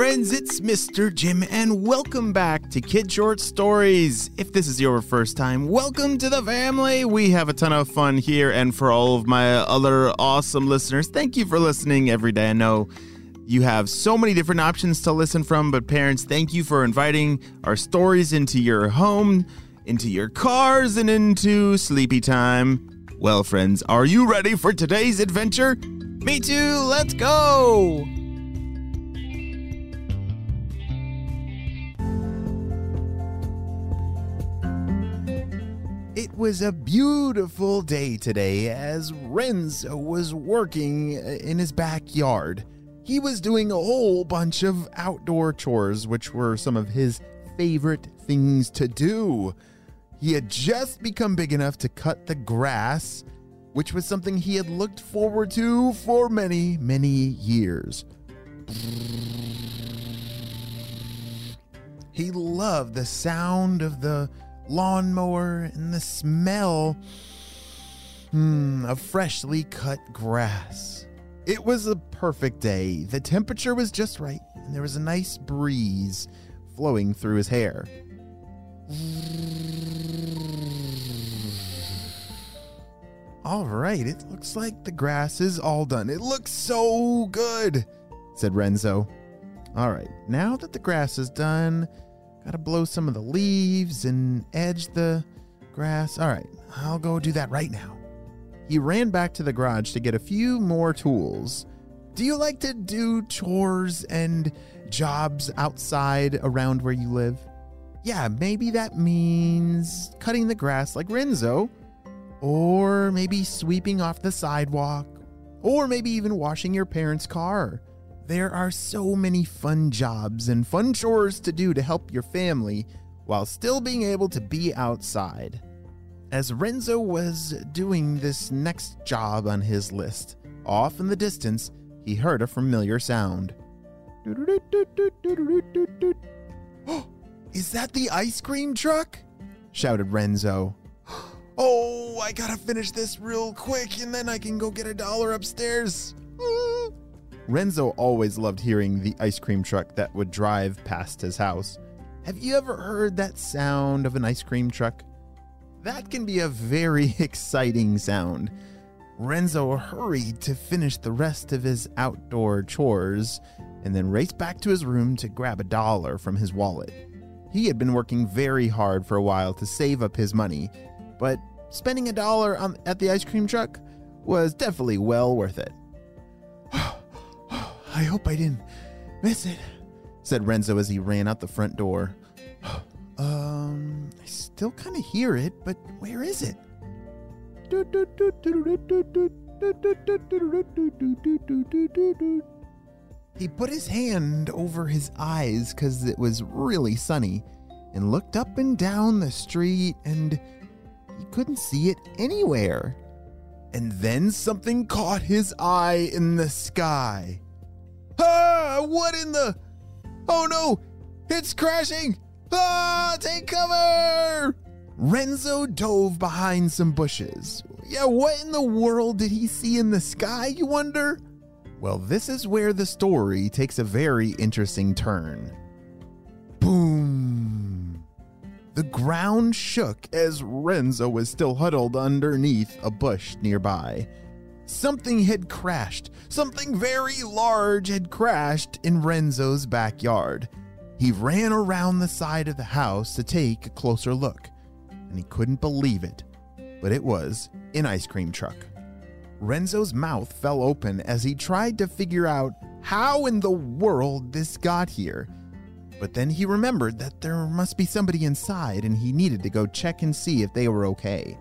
friends, it's Mr. Jim, and welcome back to Kid Short Stories. If this is your first time, welcome to the family. We have a ton of fun here, and for all of my other awesome listeners, thank you for listening every day. I know you have so many different options to listen from, but parents, thank you for inviting our stories into your home, into your cars, and into sleepy time. Well, friends, are you ready for today's adventure? Me too, let's go! It was a beautiful day today as Renzo was working uh, in his backyard. He was doing a whole bunch of outdoor chores, which were some of his favorite things to do. He had just become big enough to cut the grass, which was something he had looked forward to for many, many years. He loved the sound of the lawnmower and the smell hmm, of freshly cut grass. It was a perfect day. The temperature was just right, and there was a nice breeze flowing through his hair. All right, it looks like the grass is all done. It looks so good, said Renzo. All right, now that the grass is done, gotta blow some of the leaves and edge the grass. All right, I'll go do that right now. He ran back to the garage to get a few more tools. Do you like to do chores and jobs outside around where you live? Yeah, maybe that means cutting the grass like Renzo, or maybe sweeping off the sidewalk, or maybe even washing your parents' car. There are so many fun jobs and fun chores to do to help your family while still being able to be outside. As Renzo was doing this next job on his list, off in the distance, he heard a familiar sound. Is that the ice cream truck? shouted Renzo. Oh, I gotta finish this real quick and then I can go get a dollar upstairs. Renzo always loved hearing the ice cream truck that would drive past his house. Have you ever heard that sound of an ice cream truck? That can be a very exciting sound. Renzo hurried to finish the rest of his outdoor chores and then raced back to his room to grab a dollar from his wallet. He had been working very hard for a while to save up his money, but spending a dollar on, at the ice cream truck was definitely well worth it. I hope I didn't miss it, said Renzo as he ran out the front door. um, I still kind of hear it, but where is it? He put his hand over his eyes because it was really sunny and looked up and down the street and he couldn't see it anywhere. And then something caught his eye in the sky. Ah, what in the? Oh no, it's crashing! Ah, take cover! Renzo dove behind some bushes. Yeah, what in the world did he see in the sky, you wonder? Well, this is where the story takes a very interesting turn. Boom! The ground shook as Renzo was still huddled underneath a bush nearby. Something had crashed. Something very large had crashed in Renzo's backyard. He ran around the side of the house to take a closer look, and he couldn't believe it. But it was an ice cream truck. Renzo's mouth fell open as he tried to figure out how in the world this got here. But then he remembered that there must be somebody inside and he needed to go check and see if they were okay.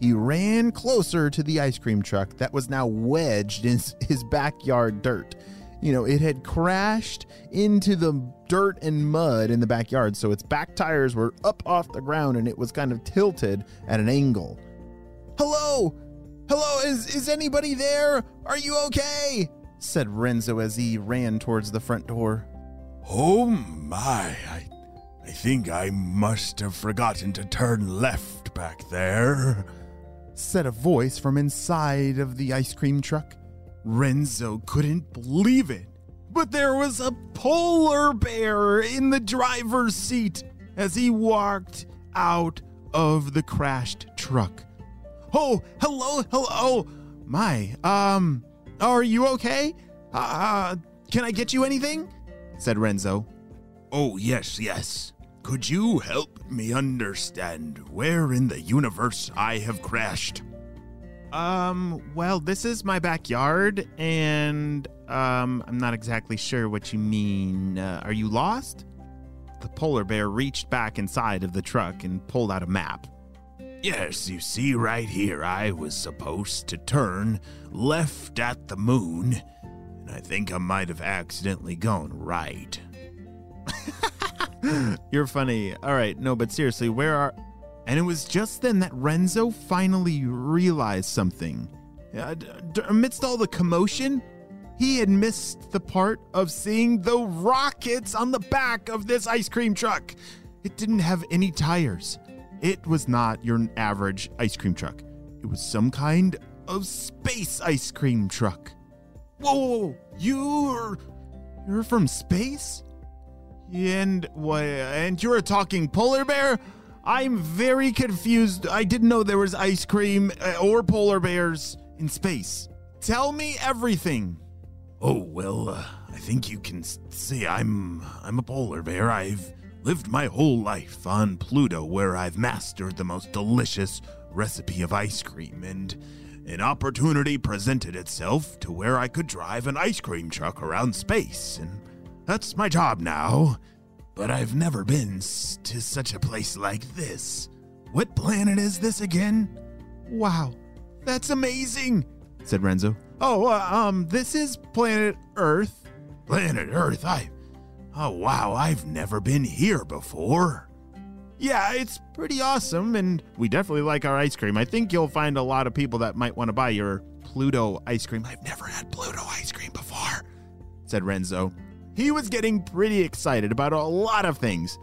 He ran closer to the ice cream truck that was now wedged in his backyard dirt. You know, it had crashed into the dirt and mud in the backyard, so its back tires were up off the ground and it was kind of tilted at an angle. Hello! Hello, is, is anybody there? Are you okay? said Renzo as he ran towards the front door. Oh my, I, I think I must have forgotten to turn left back there, said a voice from inside of the ice cream truck. Renzo couldn't believe it. but there was a polar bear in the driver's seat as he walked out of the crashed truck. Oh, hello, hello. My, um, are you okay? Uh, can I get you anything? said Renzo. Oh, yes, yes. Could you help me understand where in the universe I have crashed? Um, well, this is my backyard, and, um, I'm not exactly sure what you mean. Uh, are you lost? The polar bear reached back inside of the truck and pulled out a map. Yes, you see, right here, I was supposed to turn left at the moon, and I think I might have accidentally gone right. You're funny. All right, no, but seriously, where are. And it was just then that Renzo finally realized something. Uh, d- d- amidst all the commotion, he had missed the part of seeing the rockets on the back of this ice cream truck. It didn't have any tires. It was not your average ice cream truck. It was some kind of space ice cream truck. Whoa, whoa, whoa. you're you're from space? And what? And you're a talking polar bear? I'm very confused. I didn't know there was ice cream uh, or polar bears in space. Tell me everything. Oh, well, uh, I think you can see I'm I'm a polar bear. I've lived my whole life on Pluto where I've mastered the most delicious recipe of ice cream and an opportunity presented itself to where I could drive an ice cream truck around space and that's my job now. But I've never been to such a place like this. What planet is this again? Wow, that's amazing, said Renzo. Oh, uh, um, this is planet Earth. Planet Earth. I Oh wow, I've never been here before. Yeah, it's pretty awesome, and we definitely like our ice cream. I think you'll find a lot of people that might want to buy your Pluto ice cream. I've never had Pluto ice cream before. said Renzo. He was getting pretty excited about a lot of things.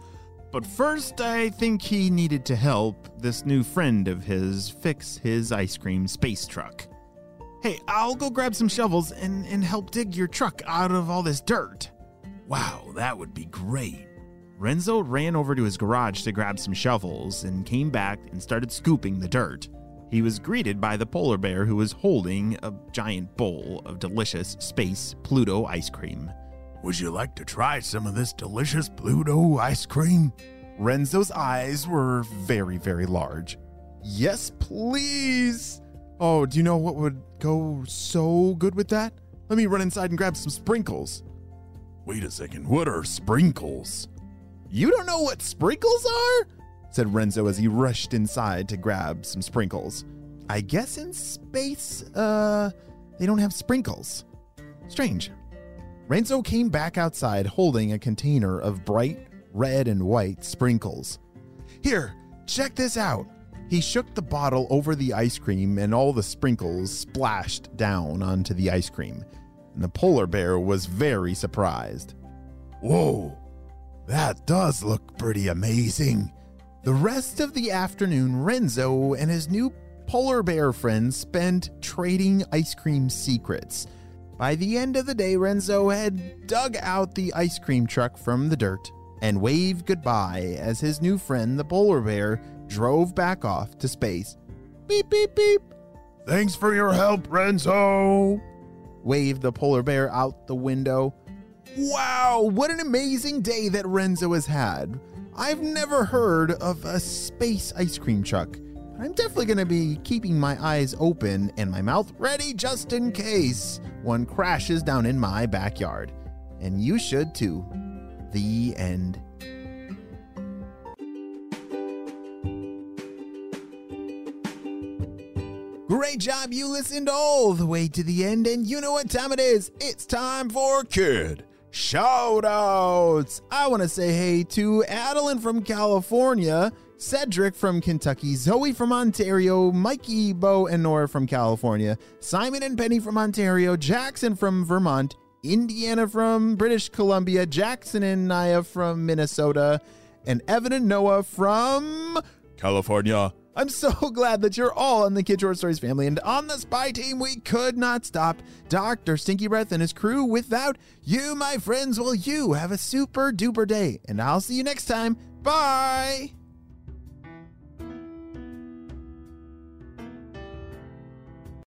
But first, I think he needed to help this new friend of his fix his ice cream space truck. Hey, I'll go grab some shovels and, and help dig your truck out of all this dirt. Wow, that would be great. Renzo ran over to his garage to grab some shovels and came back and started scooping the dirt. He was greeted by the polar bear who was holding a giant bowl of delicious space Pluto ice cream. Would you like to try some of this delicious Pluto ice cream? Renzo's eyes were very, very large. Yes, please. Oh, do you know what would go so good with that? Let me run inside and grab some sprinkles. Wait a second, what are sprinkles? You don't know what sprinkles are? said Renzo as he rushed inside to grab some sprinkles. I guess in space, uh, they don't have sprinkles. Strange. Renzo came back outside holding a container of bright red and white sprinkles. Here, check this out. He shook the bottle over the ice cream, and all the sprinkles splashed down onto the ice cream. And the polar bear was very surprised. Whoa, that does look pretty amazing. The rest of the afternoon, Renzo and his new polar bear friend spent trading ice cream secrets. By the end of the day, Renzo had dug out the ice cream truck from the dirt and waved goodbye as his new friend, the polar bear, drove back off to space. Beep, beep, beep, Thanks for your help, Renzo. waved the polar bear out the window. Wow, what an amazing day that Renzo has had. I've never heard of a space ice cream truck. I'm definitely going to be keeping my eyes open and my mouth ready just in case one crashes down in my backyard. And you should too. The end. Great job. You listened all the way to the end, and you know what time it is. It's time for Kid Shout Outs. I want to say hey to Adeline from California, Cedric from Kentucky, Zoe from Ontario, Mikey, Bo, and Nora from California, Simon and Penny from Ontario, Jackson from Vermont, Indiana from British Columbia, Jackson and Naya from Minnesota, and Evan and Noah from California. I'm so glad that you're all in the Kid Short Stories family. And on the spy team, we could not stop Dr. Stinky Breath and his crew without you, my friends. Well, you have a super duper day. And I'll see you next time. Bye.